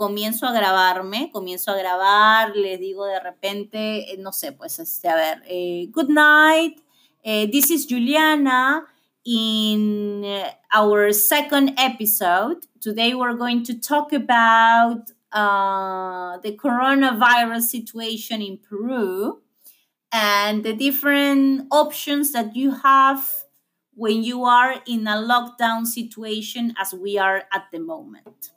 comienzo a grabarme, comienzo a grabar, les digo de repente, eh, no sé, pues, este, a ver, eh, good night, eh, this is Juliana. In eh, our second episode, today we're going to talk about uh, the coronavirus situation in Peru and the different options that you have when you are in a lockdown situation as we are at the moment.